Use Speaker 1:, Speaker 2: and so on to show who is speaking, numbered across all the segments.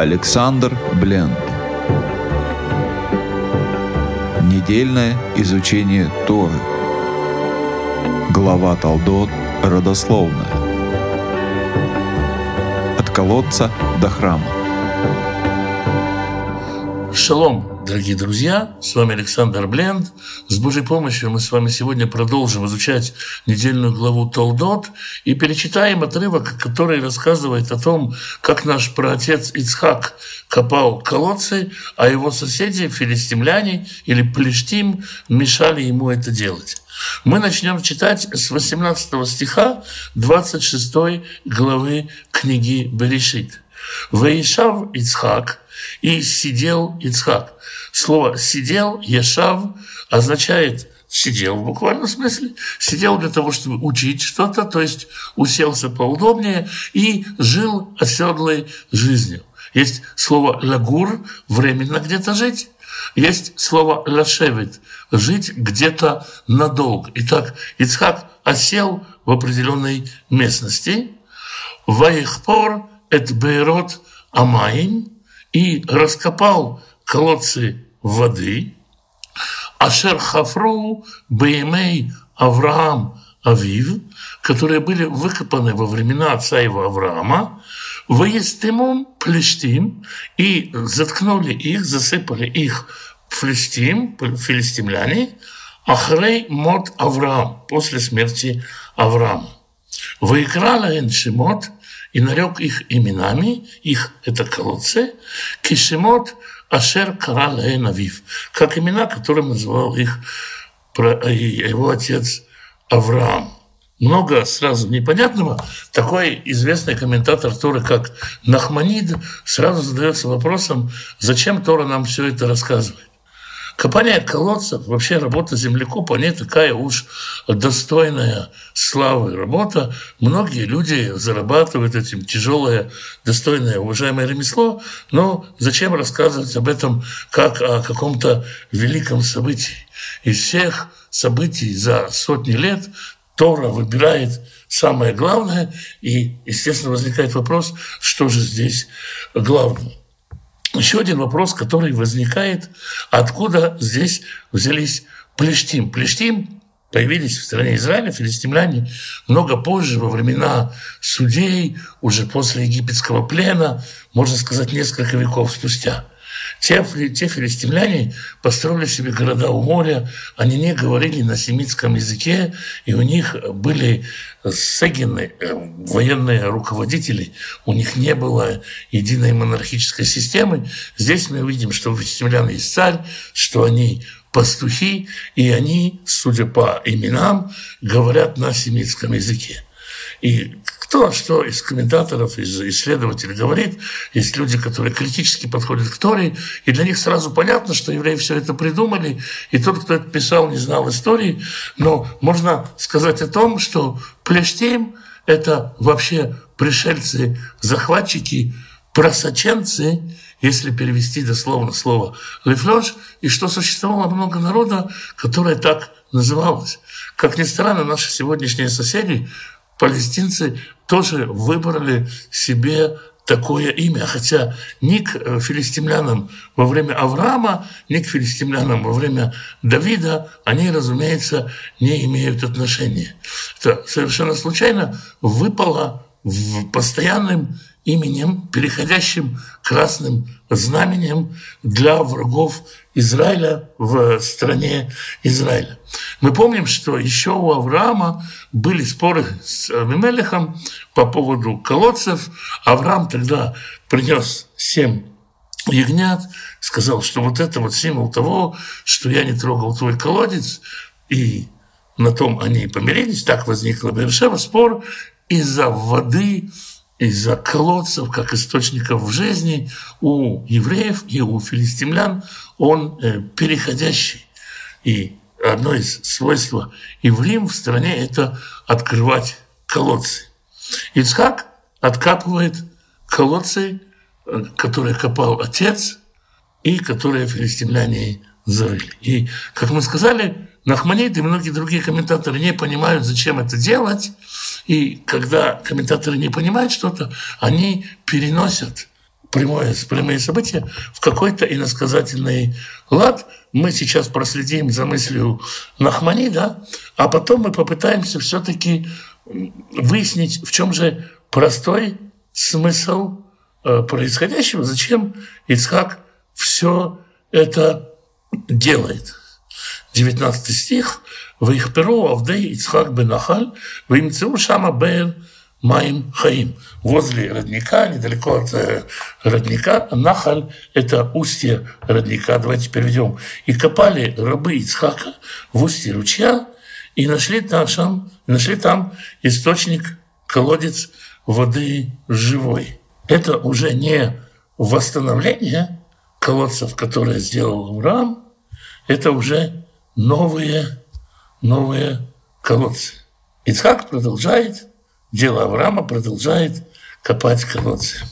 Speaker 1: Александр Бленд. Недельное изучение Торы. Глава Талдот родословная. От колодца до храма.
Speaker 2: Шалом, дорогие друзья, с вами Александр Бленд. С Божьей помощью мы с вами сегодня продолжим изучать недельную главу Толдот и перечитаем отрывок, который рассказывает о том, как наш праотец Ицхак копал колодцы, а его соседи, филистимляне или плештим, мешали ему это делать. Мы начнем читать с 18 стиха 26 главы книги Берешит. «Ваишав Ицхак, и сидел Ицхак». Слово «сидел», «ешав» означает сидел в буквальном смысле, сидел для того, чтобы учить что-то, то есть уселся поудобнее и жил оседлой жизнью. Есть слово «лагур» – временно где-то жить, есть слово «лашевит» – жить где-то надолго. Итак, Ицхак осел в определенной местности, «Ваихпор эт бейрот амаим» и раскопал колодцы воды, Ашер Хафру Беймей Авраам Авив, которые были выкопаны во времена отца его Авраама, Воестимум Плештим, и заткнули их, засыпали их Флештим, филистимляне, Ахрей Мот Авраам, после смерти Авраама. Выиграла Шимот, и нарек их именами, их это колодцы, Кишимот Ашер Карал Авив, как имена, которым называл их его отец Авраам. Много сразу непонятного. Такой известный комментатор Торы, как Нахманид, сразу задается вопросом, зачем Тора нам все это рассказывает. Копание колодцев, вообще работа землекопа, не такая уж достойная славы работа. Многие люди зарабатывают этим тяжелое, достойное, уважаемое ремесло, но зачем рассказывать об этом как о каком-то великом событии? Из всех событий за сотни лет Тора выбирает самое главное, и, естественно, возникает вопрос, что же здесь главное. Еще один вопрос, который возникает, откуда здесь взялись Плештим. Плештим появились в стране Израиля, филистимляне, много позже, во времена судей, уже после египетского плена, можно сказать, несколько веков спустя. Те, те филистимляне построили себе города у моря, они не говорили на семитском языке, и у них были сегины, э, военные руководители, у них не было единой монархической системы. Здесь мы видим, что у филистимлян есть царь, что они пастухи, и они, судя по именам, говорят на семитском языке. И кто что из комментаторов, из исследователей говорит, есть люди, которые критически подходят к Торе, и для них сразу понятно, что евреи все это придумали, и тот, кто это писал, не знал истории, но можно сказать о том, что Плештим – это вообще пришельцы, захватчики, просоченцы, если перевести дословно слово «лефлёж», и что существовало много народа, которое так называлось. Как ни странно, наши сегодняшние соседи палестинцы тоже выбрали себе такое имя. Хотя ни к э, филистимлянам во время Авраама, ни к филистимлянам во время Давида они, разумеется, не имеют отношения. Это совершенно случайно выпало в постоянным именем, переходящим красным знаменем для врагов Израиля в стране Израиля. Мы помним, что еще у Авраама были споры с Мемелехом по поводу колодцев. Авраам тогда принес семь ягнят, сказал, что вот это вот символ того, что я не трогал твой колодец, и на том они помирились, так возникла Бершева, спор из-за воды, из-за колодцев, как источников жизни у евреев и у филистимлян, он э, переходящий. И одно из свойств евреям в стране – это открывать колодцы. Ицхак откапывает колодцы, э, которые копал отец и которые филистимляне зарыли. И, как мы сказали, Нахманит и многие другие комментаторы не понимают, зачем это делать. И когда комментаторы не понимают что-то, они переносят прямое, прямые события в какой-то иносказательный лад. Мы сейчас проследим за мыслью Нахманида, а потом мы попытаемся все-таки выяснить, в чем же простой смысл э, происходящего, зачем Ицхак все это делает. 19 стих. «Ваихперу авдей Ицхак бен Ахаль, ваимцеу шама бен Маим Хаим. Возле родника, недалеко от родника, Нахаль – это устье родника. Давайте переведем. И копали рабы Ицхака в устье ручья и нашли там, нашли там источник, колодец воды живой. Это уже не восстановление колодцев, которые сделал Авраам, это уже новые, новые колодцы. Ицхак продолжает – дело Авраама продолжает копать колодцы.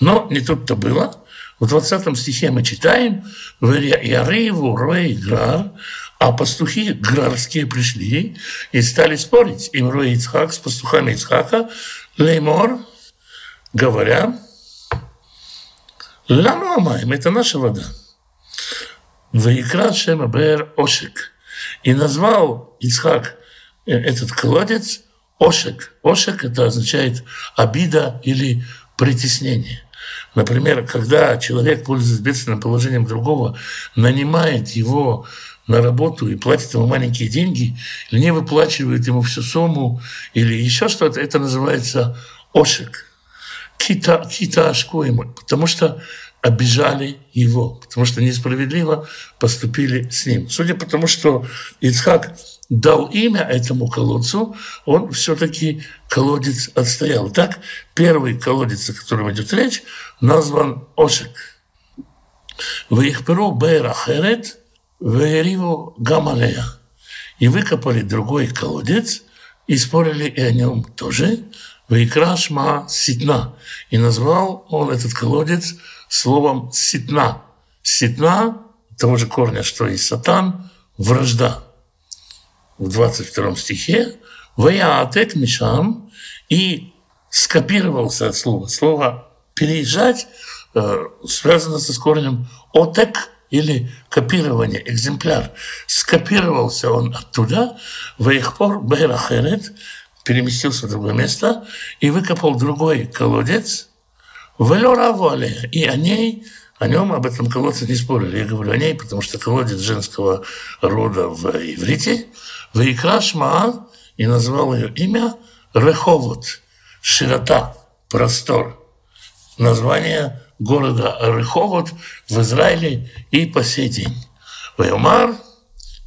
Speaker 2: Но не тут-то было. В 20 стихе мы читаем «Ярыву рой грар», а пастухи грарские пришли и стали спорить. Им рой Ицхак с пастухами Ицхака, леймор, говоря, «Лану амаем» – это наша вода. «Ваикрат шема бэр ошек». И назвал Ицхак э, этот колодец – Ошек. Ошек – это означает обида или притеснение. Например, когда человек, пользуясь бедственным положением другого, нанимает его на работу и платит ему маленькие деньги, или не выплачивает ему всю сумму, или еще что-то, это называется ошек. Кита, кита ашку ему, потому что обижали его, потому что несправедливо поступили с ним. Судя по тому, что Ицхак дал имя этому колодцу, он все-таки колодец отстоял. Так, первый колодец, о котором идет речь, назван Ошек. Ваихперу Бейрахерет, Вейриву Гамалея. И выкопали другой колодец, и спорили и о нем тоже. Вайкрашма Ситна. И назвал он этот колодец словом Ситна. Ситна, того же корня, что и Сатан, вражда в 22 стихе, «Ваяатек мишам» и скопировался от слова. Слово «переезжать» э, связано со корнем «отек» или копирование, экземпляр. Скопировался он оттуда, «Ваихпор бейрахерет», переместился в другое место и выкопал другой колодец, «Велора вуале», и о ней о нем, об этом колодце не спорили. Я говорю о ней, потому что колодец женского рода в иврите – Вайкрашма и назвал ее имя Реховод, широта, простор. Название города Реховод в Израиле и по сей день. Вайомар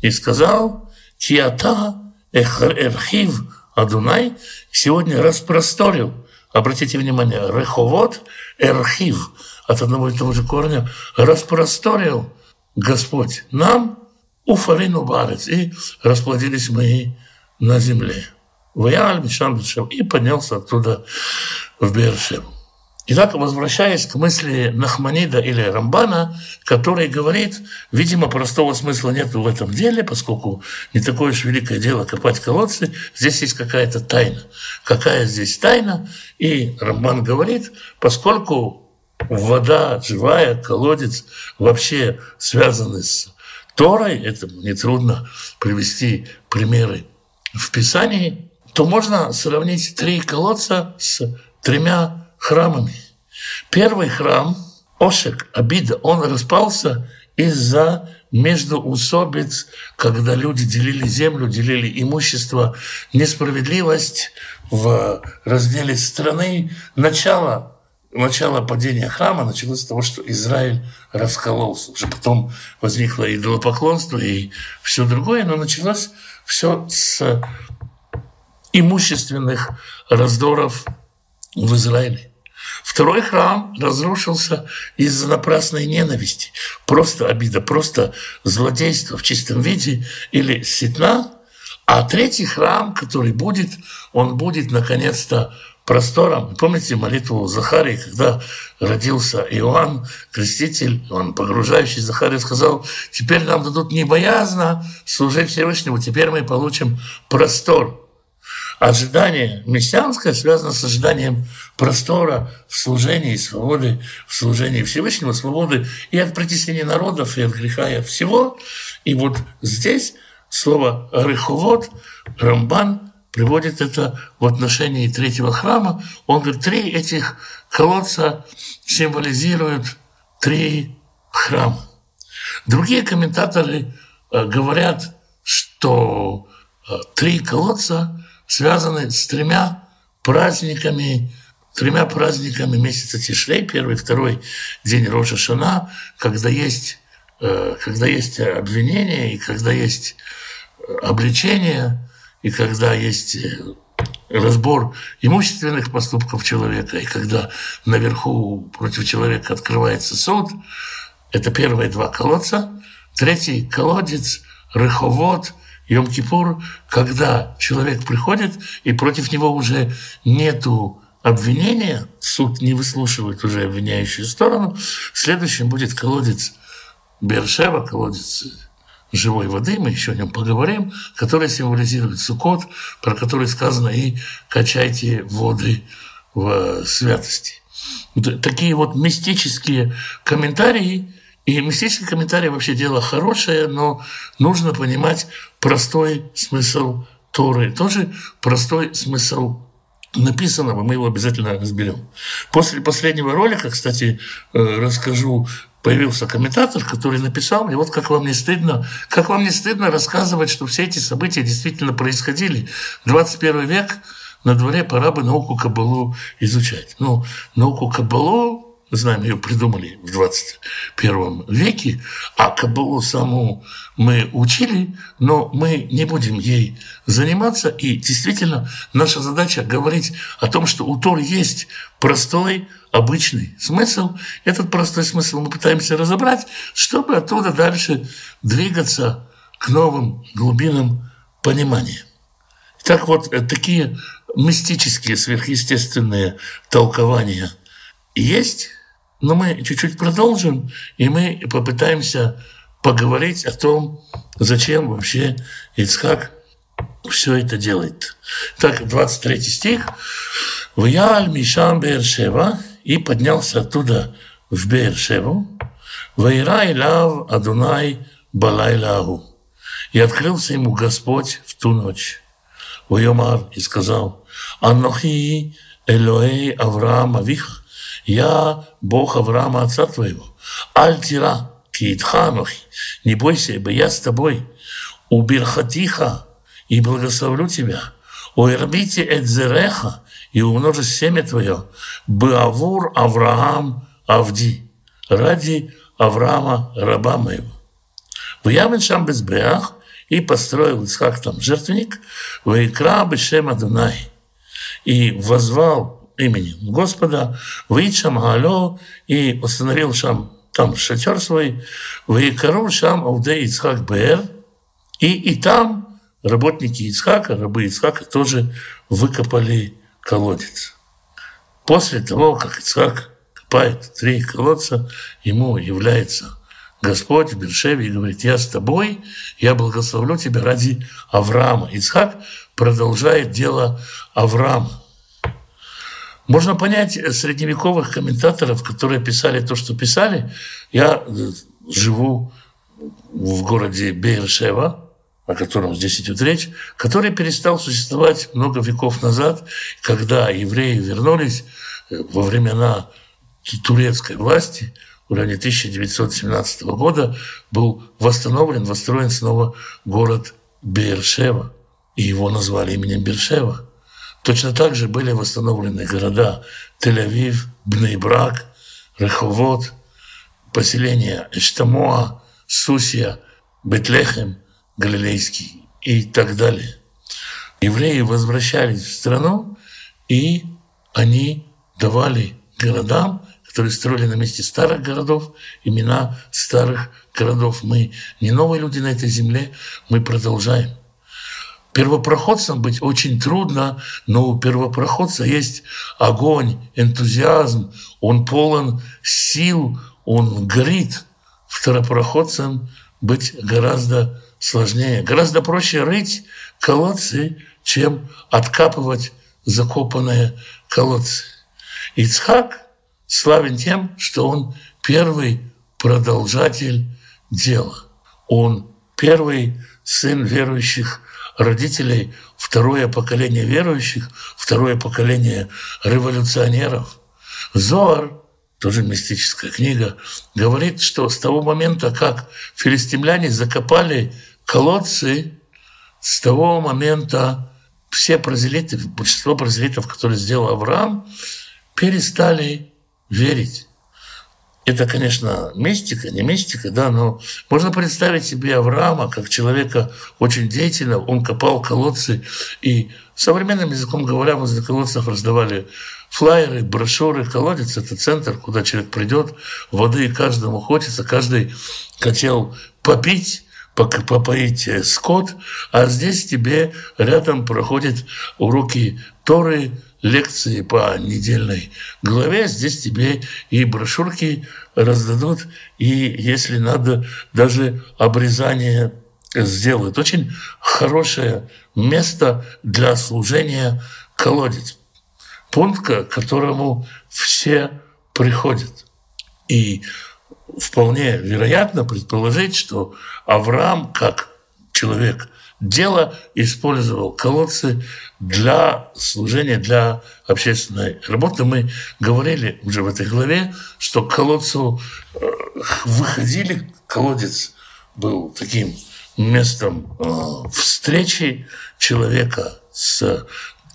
Speaker 2: и сказал, Киата Эрхив Адунай сегодня распросторил, обратите внимание, Реховод Эрхив от одного и того же корня, распросторил Господь нам Уфарину барец, и расплодились мы на земле. Мишам и поднялся оттуда в Бершеву. Итак, возвращаясь к мысли Нахманида или Рамбана, который говорит, видимо, простого смысла нет в этом деле, поскольку не такое уж великое дело копать колодцы, здесь есть какая-то тайна. Какая здесь тайна? И Рамбан говорит, поскольку вода живая, колодец вообще связаны с Торой, этому нетрудно привести примеры в Писании, то можно сравнить три колодца с тремя храмами. Первый храм, Ошек, обида, он распался из-за междуусобиц, когда люди делили землю, делили имущество, несправедливость в разделе страны, начало начало падения храма началось с того, что Израиль раскололся. Уже потом возникло идолопоклонство и все другое, но началось все с имущественных раздоров в Израиле. Второй храм разрушился из-за напрасной ненависти. Просто обида, просто злодейство в чистом виде или ситна. А третий храм, который будет, он будет наконец-то простором. Помните молитву Захарии, когда родился Иоанн, креститель, он погружающий Захарию сказал, теперь нам дадут не боязно служить Всевышнему, теперь мы получим простор. Ожидание мессианское связано с ожиданием простора в служении свободы, в служении Всевышнего, свободы и от притеснения народов, и от греха, и от всего. И вот здесь слово «рыховод» Рамбан приводит это в отношении третьего храма. Он говорит, три этих колодца символизируют три храма. Другие комментаторы э, говорят, что э, три колодца связаны с тремя праздниками, тремя праздниками месяца Тишрей, первый, второй день Роша Шана, когда есть, э, когда есть обвинение и когда есть обличение, и когда есть разбор имущественных поступков человека, и когда наверху против человека открывается суд, это первые два колодца. Третий колодец, рыховод, Йом-Кипур, когда человек приходит, и против него уже нету обвинения, суд не выслушивает уже обвиняющую сторону, следующим будет колодец Бершева, колодец живой воды, мы еще о нем поговорим, который символизирует Сукот, про который сказано и качайте воды в святости. Такие вот мистические комментарии, и мистические комментарии вообще дело хорошее, но нужно понимать простой смысл Торы, тоже простой смысл написанного, мы его обязательно разберем. После последнего ролика, кстати, э, расскажу появился комментатор, который написал мне, вот как вам не стыдно, как вам не стыдно рассказывать, что все эти события действительно происходили. 21 век, на дворе пора бы науку Кабалу изучать. Ну, науку Кабалу знаем, ее придумали в 21 веке, а Кабалу саму мы учили, но мы не будем ей заниматься. И действительно, наша задача говорить о том, что у Тор есть простой, обычный смысл. Этот простой смысл мы пытаемся разобрать, чтобы оттуда дальше двигаться к новым глубинам понимания. Так вот, э, такие мистические, сверхъестественные толкования есть, но мы чуть-чуть продолжим, и мы попытаемся поговорить о том, зачем вообще Ицхак все это делает. Так, 23 стих. «Ваяль Мишам Бершева» и поднялся оттуда в Бершеву, «Ваира Илав Адунай Балайлаху» и открылся ему Господь в ту ночь. Вайомар и сказал, «Анохи Элоэй Авраам Авих, я Бог Авраама, отца твоего. Альтира, киитханохи, не бойся, ибо я с тобой. Убирхатиха, и благословлю тебя. Уэрбите эдзереха, и умножишь семя твое. Беавур Авраам Авди, ради Авраама, раба моего. В Ямен Шам Безбреах, и построил Исхак там жертвенник, в Икра Бешем Адунай, и возвал именем Господа, Вичам Гало и установил Шам там шатер свой, Ваикару Шам Ауде Ицхак Бер, и, и там работники Ицхака, рабы Ицхака тоже выкопали колодец. После того, как Ицхак копает три колодца, ему является Господь в Бершеве и говорит, я с тобой, я благословлю тебя ради Авраама. Ицхак продолжает дело Авраама. Можно понять средневековых комментаторов, которые писали то, что писали. Я э, живу в городе Бейершева, о котором здесь идет речь, который перестал существовать много веков назад, когда евреи вернулись э, во времена турецкой власти, в районе 1917 года был восстановлен, построен снова город Бершева, и его назвали именем Бершева. Точно так же были восстановлены города Тель-Авив, Бнейбрак, Реховод, поселения Эштамоа, Сусия, Бетлехем, Галилейский и так далее. Евреи возвращались в страну, и они давали городам, которые строили на месте старых городов, имена старых городов. Мы не новые люди на этой земле, мы продолжаем – Первопроходцам быть очень трудно, но у первопроходца есть огонь, энтузиазм, он полон сил, он горит. Второпроходцам быть гораздо сложнее. Гораздо проще рыть колодцы, чем откапывать закопанные колодцы. Ицхак славен тем, что он первый продолжатель дела. Он первый сын верующих родителей, второе поколение верующих, второе поколение революционеров. Зоар, тоже мистическая книга, говорит, что с того момента, как филистимляне закопали колодцы, с того момента все прозелиты, большинство прозелитов, которые сделал Авраам, перестали верить. Это, конечно, мистика, не мистика, да, но можно представить себе Авраама как человека очень деятельного. Он копал колодцы, и современным языком говоря, возле колодцев раздавали флайеры, брошюры. Колодец – это центр, куда человек придет, воды каждому хочется, каждый хотел попить, попоить э, скот, а здесь тебе рядом проходят уроки Торы, лекции по недельной главе. Здесь тебе и брошюрки раздадут, и, если надо, даже обрезание сделают. Очень хорошее место для служения колодец. Пункт, к которому все приходят. И вполне вероятно предположить, что Авраам, как человек дело использовал колодцы для служения, для общественной работы. Мы говорили уже в этой главе, что к колодцу э, выходили, колодец был таким местом э, встречи человека с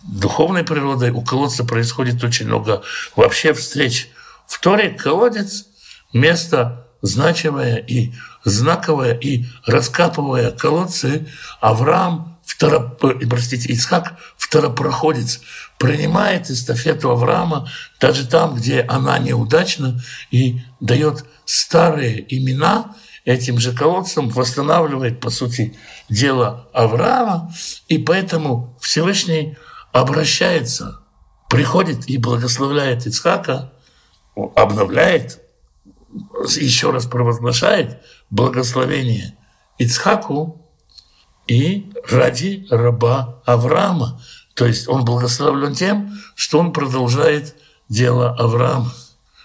Speaker 2: духовной природой. У колодца происходит очень много вообще встреч. В Торе колодец – место значимое и знаковое, и раскапывая колодцы, Авраам, второ, простите, Исхак, второпроходец, принимает эстафету Авраама даже там, где она неудачна, и дает старые имена этим же колодцам, восстанавливает, по сути, дело Авраама, и поэтому Всевышний обращается, приходит и благословляет Ицхака, обновляет еще раз провозглашает благословение Ицхаку и ради раба Авраама. То есть он благословлен тем, что он продолжает дело Авраама.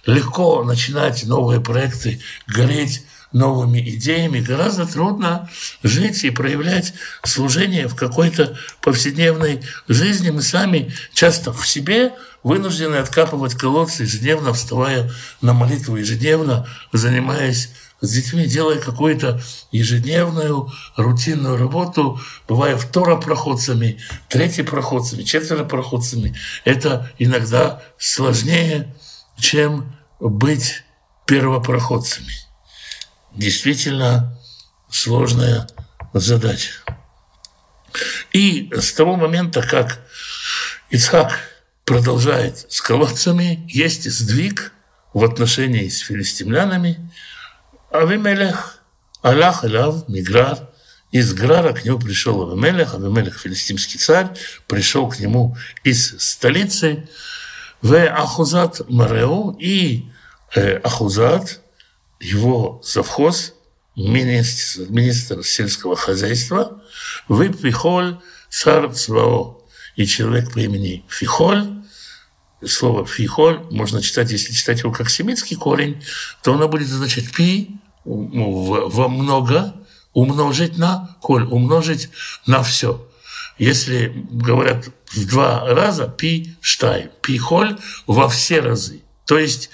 Speaker 2: Легко начинать новые проекты, гореть новыми идеями, гораздо трудно жить и проявлять служение в какой-то повседневной жизни. Мы сами часто в себе вынуждены откапывать колодцы, ежедневно вставая на молитву, ежедневно занимаясь с детьми, делая какую-то ежедневную рутинную работу, бывая второпроходцами, третьепроходцами, четверопроходцами. Это иногда сложнее, чем быть первопроходцами. Действительно сложная задача. И с того момента, как Ицхак продолжает с колодцами, есть сдвиг в отношении с филистимлянами. Авимелех, Аллах, Алав, Миграр, из Грара к нему пришел Авимелех, Авимелех, филистимский царь, пришел к нему из столицы, в Ахузат Мареу, и э, Ахузат, его завхоз, министр, министр сельского хозяйства, вы Пихоль Сар Цвао, и человек по имени Фихоль, слово «фихоль» можно читать, если читать его как семитский корень, то оно будет означать «пи» во много, умножить на «коль», умножить на все. Если говорят в два раза «пи штай», «пихоль» во все разы. То есть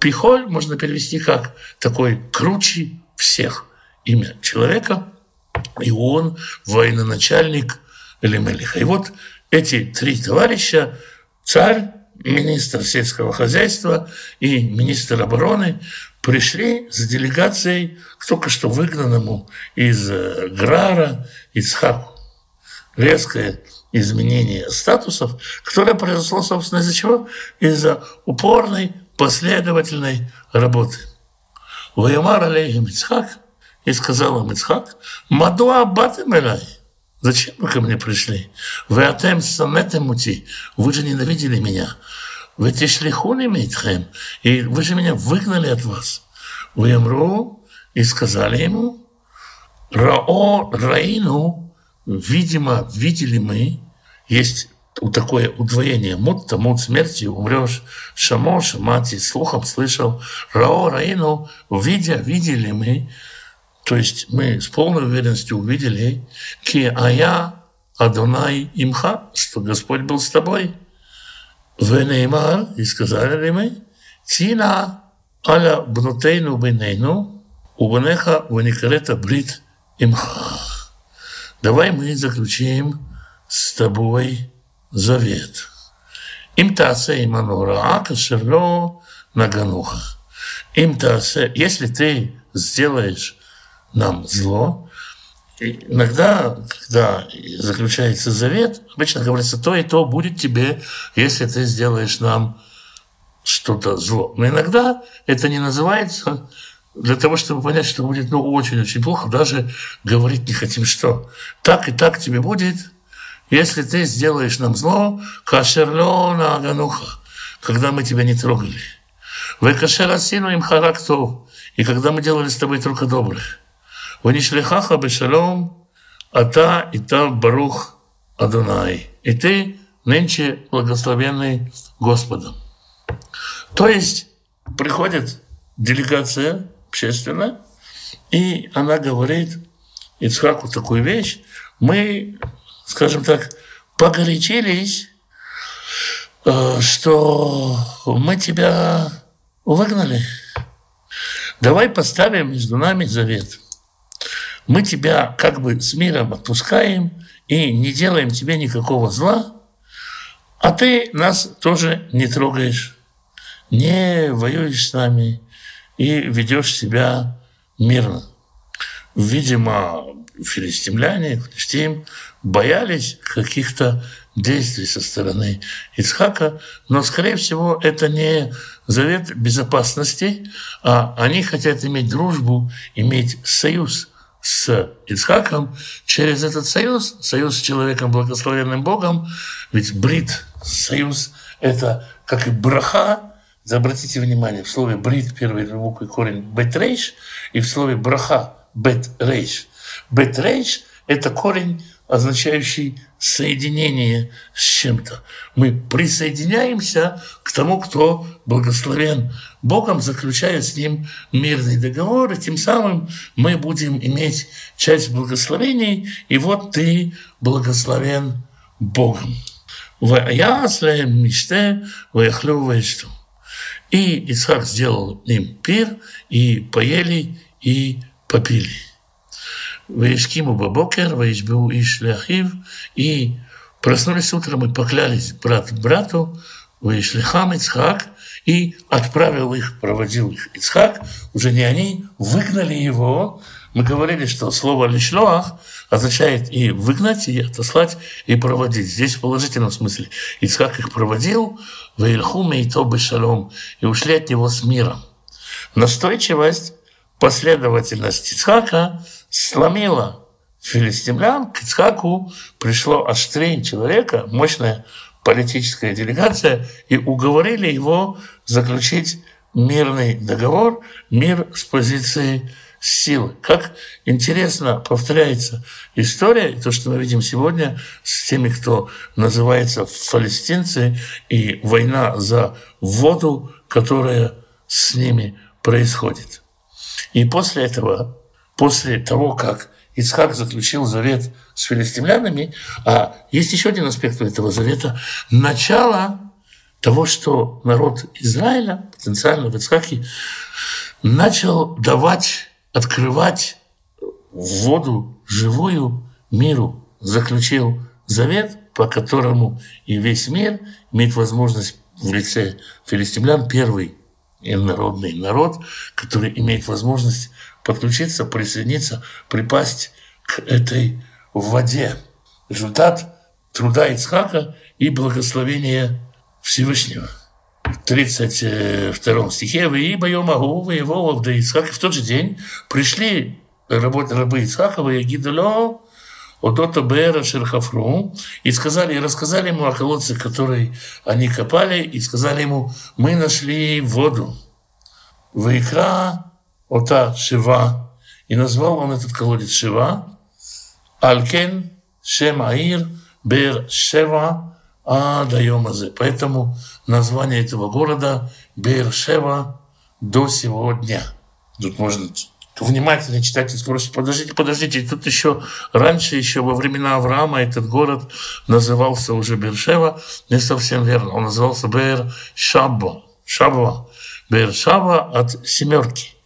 Speaker 2: «пихоль» можно перевести как такой круче всех имя человека, и он военачальник Элемелиха. И вот эти три товарища, царь, министр сельского хозяйства и министр обороны, пришли с делегацией к только что выгнанному из э, Грара Ицхаку. Резкое изменение статусов, которое произошло, собственно, из-за чего? Из-за упорной, последовательной работы. Ваямар алейхим Ицхак, и сказал им Ицхак, «Мадуа батем элай». Зачем вы ко мне пришли? Вы атем санетемути, вы же ненавидели меня. Вы тешлихуни мейтхем, и вы же меня выгнали от вас. Вы Амру и сказали ему, Рао Раину, видимо, видели мы, есть у такое удвоение мут, то мут смерти, умрешь. Шамо, шамати, слухом слышал. Рао, раину, видя, видели мы. То есть мы с полной уверенностью увидели, ки ая Адонай имха, что Господь был с тобой. И ли мы, Тина аля бнутейну бенейну, убанеха веникарета брит имха. Давай мы заключим с тобой завет. Им тасе иманура, а кашерло нагануха. Им тасе, если ты сделаешь нам зло, иногда, когда заключается завет, обычно говорится, то и то будет тебе, если ты сделаешь нам что-то зло. Но иногда это не называется для того, чтобы понять, что будет ну, очень-очень плохо, даже говорить не хотим, что так и так тебе будет, если ты сделаешь нам зло, кашерлона агануха, когда мы тебя не трогали. Вы кашерасину им характов, и когда мы делали с тобой только доброе. Ванишлихаха бешалом, ата и там барух Адонай. И ты нынче благословенный Господом. То есть приходит делегация общественная, и она говорит Ицхаку такую вещь. Мы, скажем так, погорячились, э, что мы тебя выгнали. Давай поставим между нами завет – мы тебя как бы с миром отпускаем и не делаем тебе никакого зла, а ты нас тоже не трогаешь, не воюешь с нами и ведешь себя мирно. Видимо, филистимляне, филистим, боялись каких-то действий со стороны Ицхака, но, скорее всего, это не завет безопасности, а они хотят иметь дружбу, иметь союз с Ицхаком через этот союз, союз с человеком, благословенным Богом, ведь брит, союз, это как и браха, обратите внимание, в слове брит первый буквы корень бетрейш, и в слове браха бетрейш. Бетрейш – это корень означающий соединение с чем-то. Мы присоединяемся к тому, кто благословен Богом, заключая с ним мирный договор, и тем самым мы будем иметь часть благословений, и вот ты благословен Богом. И Исхак сделал им пир, и поели, и попили. Ваишкиму Бабокер, Ваишбу Иш Ляхив, и проснулись утром и поклялись брат брату, Ваишлихам Ицхак, и отправил их, проводил их Ицхак, уже не они, выгнали его. Мы говорили, что слово «лишлоах» означает и выгнать, и отослать, и проводить. Здесь в положительном смысле. Ицхак их проводил, «Ваильхуме и то шалом», и ушли от него с миром. Настойчивость, последовательность Ицхака – сломила филистимлян, к Ицхаку пришло аж человека, мощная политическая делегация, и уговорили его заключить мирный договор, мир с позиции силы. Как интересно повторяется история, то, что мы видим сегодня с теми, кто называется палестинцы, и война за воду, которая с ними происходит. И после этого после того, как Ицхак заключил завет с филистимлянами, а есть еще один аспект этого завета – начало того, что народ Израиля, потенциально в Ицхаке, начал давать, открывать воду живую миру, заключил завет, по которому и весь мир имеет возможность в лице филистимлян, первый народный народ, который имеет возможность подключиться, присоединиться, припасть к этой воде. Результат труда Ицхака и благословения Всевышнего. В 32 стихе «Вы и Магу, вы его да Ицхак». В тот же день пришли рабы, рабы Ицхакова и Гидалё, Одота Бера Шерхафру, и сказали, и рассказали ему о колодце, который они копали, и сказали ему, мы нашли воду. Вайкра ота Шива, и назвал он этот колодец Шива, Алькен Шем Аир Бер-Шева Адайомазе. Поэтому название этого города Бер-Шева до сего дня. Тут можно внимательно читатель спросит, подождите, подождите, тут еще раньше, еще во времена Авраама этот город назывался уже Бершева, не совсем верно, он назывался Бер Шабва, Бер Шаба от семерки.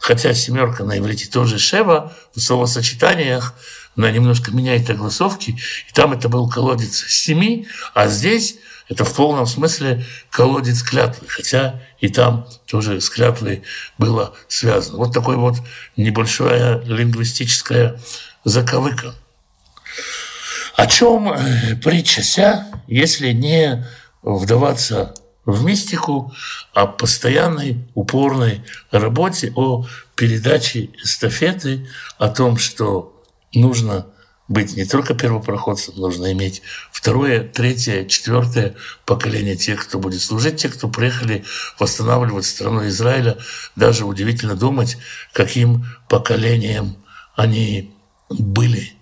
Speaker 2: Хотя семерка на иврите тоже Шева, в словосочетаниях она немножко меняет огласовки, и там это был колодец семи, а здесь это в полном смысле колодец клятвы, хотя и там тоже с клятвой было связано. Вот такой вот небольшая лингвистическая заковыка. О чем э, притча ся, если не вдаваться в мистику, о постоянной, упорной работе, о передаче эстафеты, о том, что нужно быть не только первопроходцем, нужно иметь второе, третье, четвертое поколение тех, кто будет служить, тех, кто приехали восстанавливать страну Израиля. Даже удивительно думать, каким поколением они были.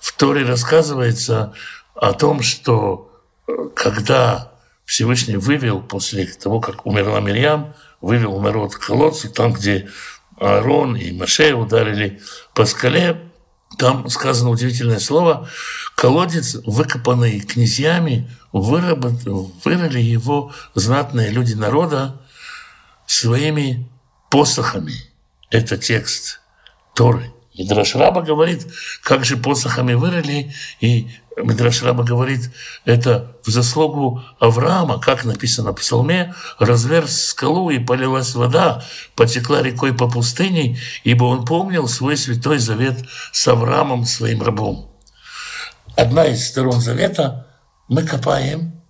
Speaker 2: В Торе рассказывается о том, что э, когда Всевышний вывел после того, как умерла Мирьям, вывел народ к колодцу, там, где Аарон и Маше ударили по скале, там сказано удивительное слово. Колодец, выкопанный князьями, выработ... вырыли его знатные люди народа своими посохами. Это текст Торы. Мидраш Раба говорит, как же посохами вырыли, и Мидраш Раба говорит, это в заслугу Авраама, как написано в псалме, разверз скалу и полилась вода, потекла рекой по пустыне, ибо он помнил свой святой завет с Авраамом, своим рабом. Одна из сторон завета – мы копаем,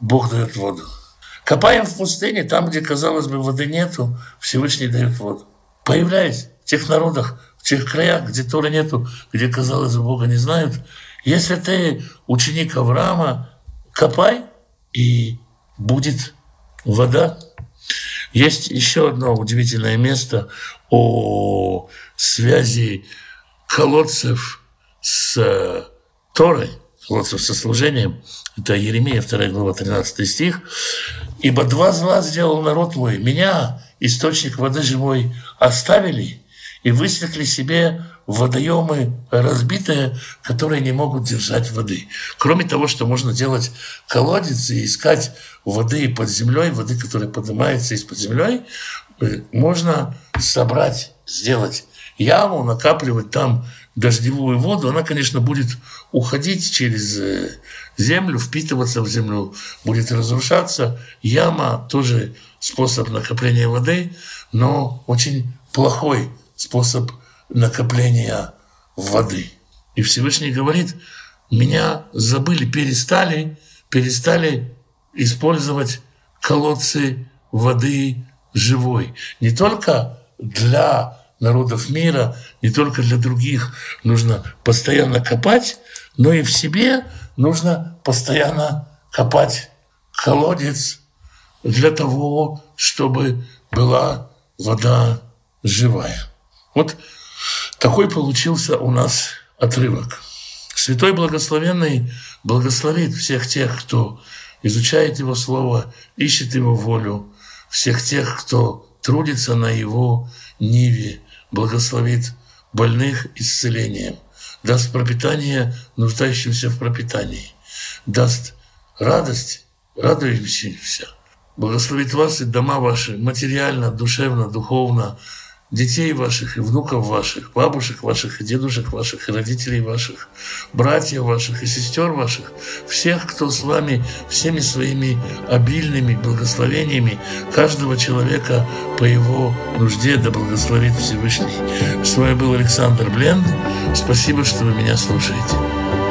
Speaker 2: Бог дает воду. Копаем в пустыне, там, где, казалось бы, воды нету, Всевышний дает воду. Появляясь в тех народах, в тех краях, где Торы нету, где, казалось бы, Бога не знают – если ты ученик Авраама, копай, и будет вода. Есть еще одно удивительное место о связи колодцев с э, Торой, колодцев со служением. Это Еремия, 2 глава, 13 стих. «Ибо два зла сделал народ мой, меня, источник воды живой, оставили и высекли себе водоемы разбитые, которые не могут держать воды. Кроме того, что можно делать колодец и искать воды под землей, воды, которая поднимается из-под землей, э, можно собрать, сделать яму, накапливать там дождевую воду. Она, конечно, будет уходить через э, землю, впитываться в землю, будет разрушаться. Яма тоже способ накопления воды, но очень плохой способ накопления воды. И Всевышний говорит, меня забыли, перестали, перестали использовать колодцы воды живой. Не только для народов мира, не только для других нужно постоянно копать, но и в себе нужно постоянно копать колодец для того, чтобы была вода живая. Вот такой получился у нас отрывок. Святой Благословенный благословит всех тех, кто изучает Его Слово, ищет Его волю, всех тех, кто трудится на Его ниве, благословит больных исцелением, даст пропитание нуждающимся в пропитании, даст радость радующимся, благословит вас и дома ваши материально, душевно, духовно, детей ваших и внуков ваших, бабушек ваших и дедушек ваших и родителей ваших, братьев ваших и сестер ваших, всех, кто с вами, всеми своими обильными благословениями каждого человека по его нужде да благословит Всевышний. С вами был Александр Бленд. Спасибо, что вы меня слушаете.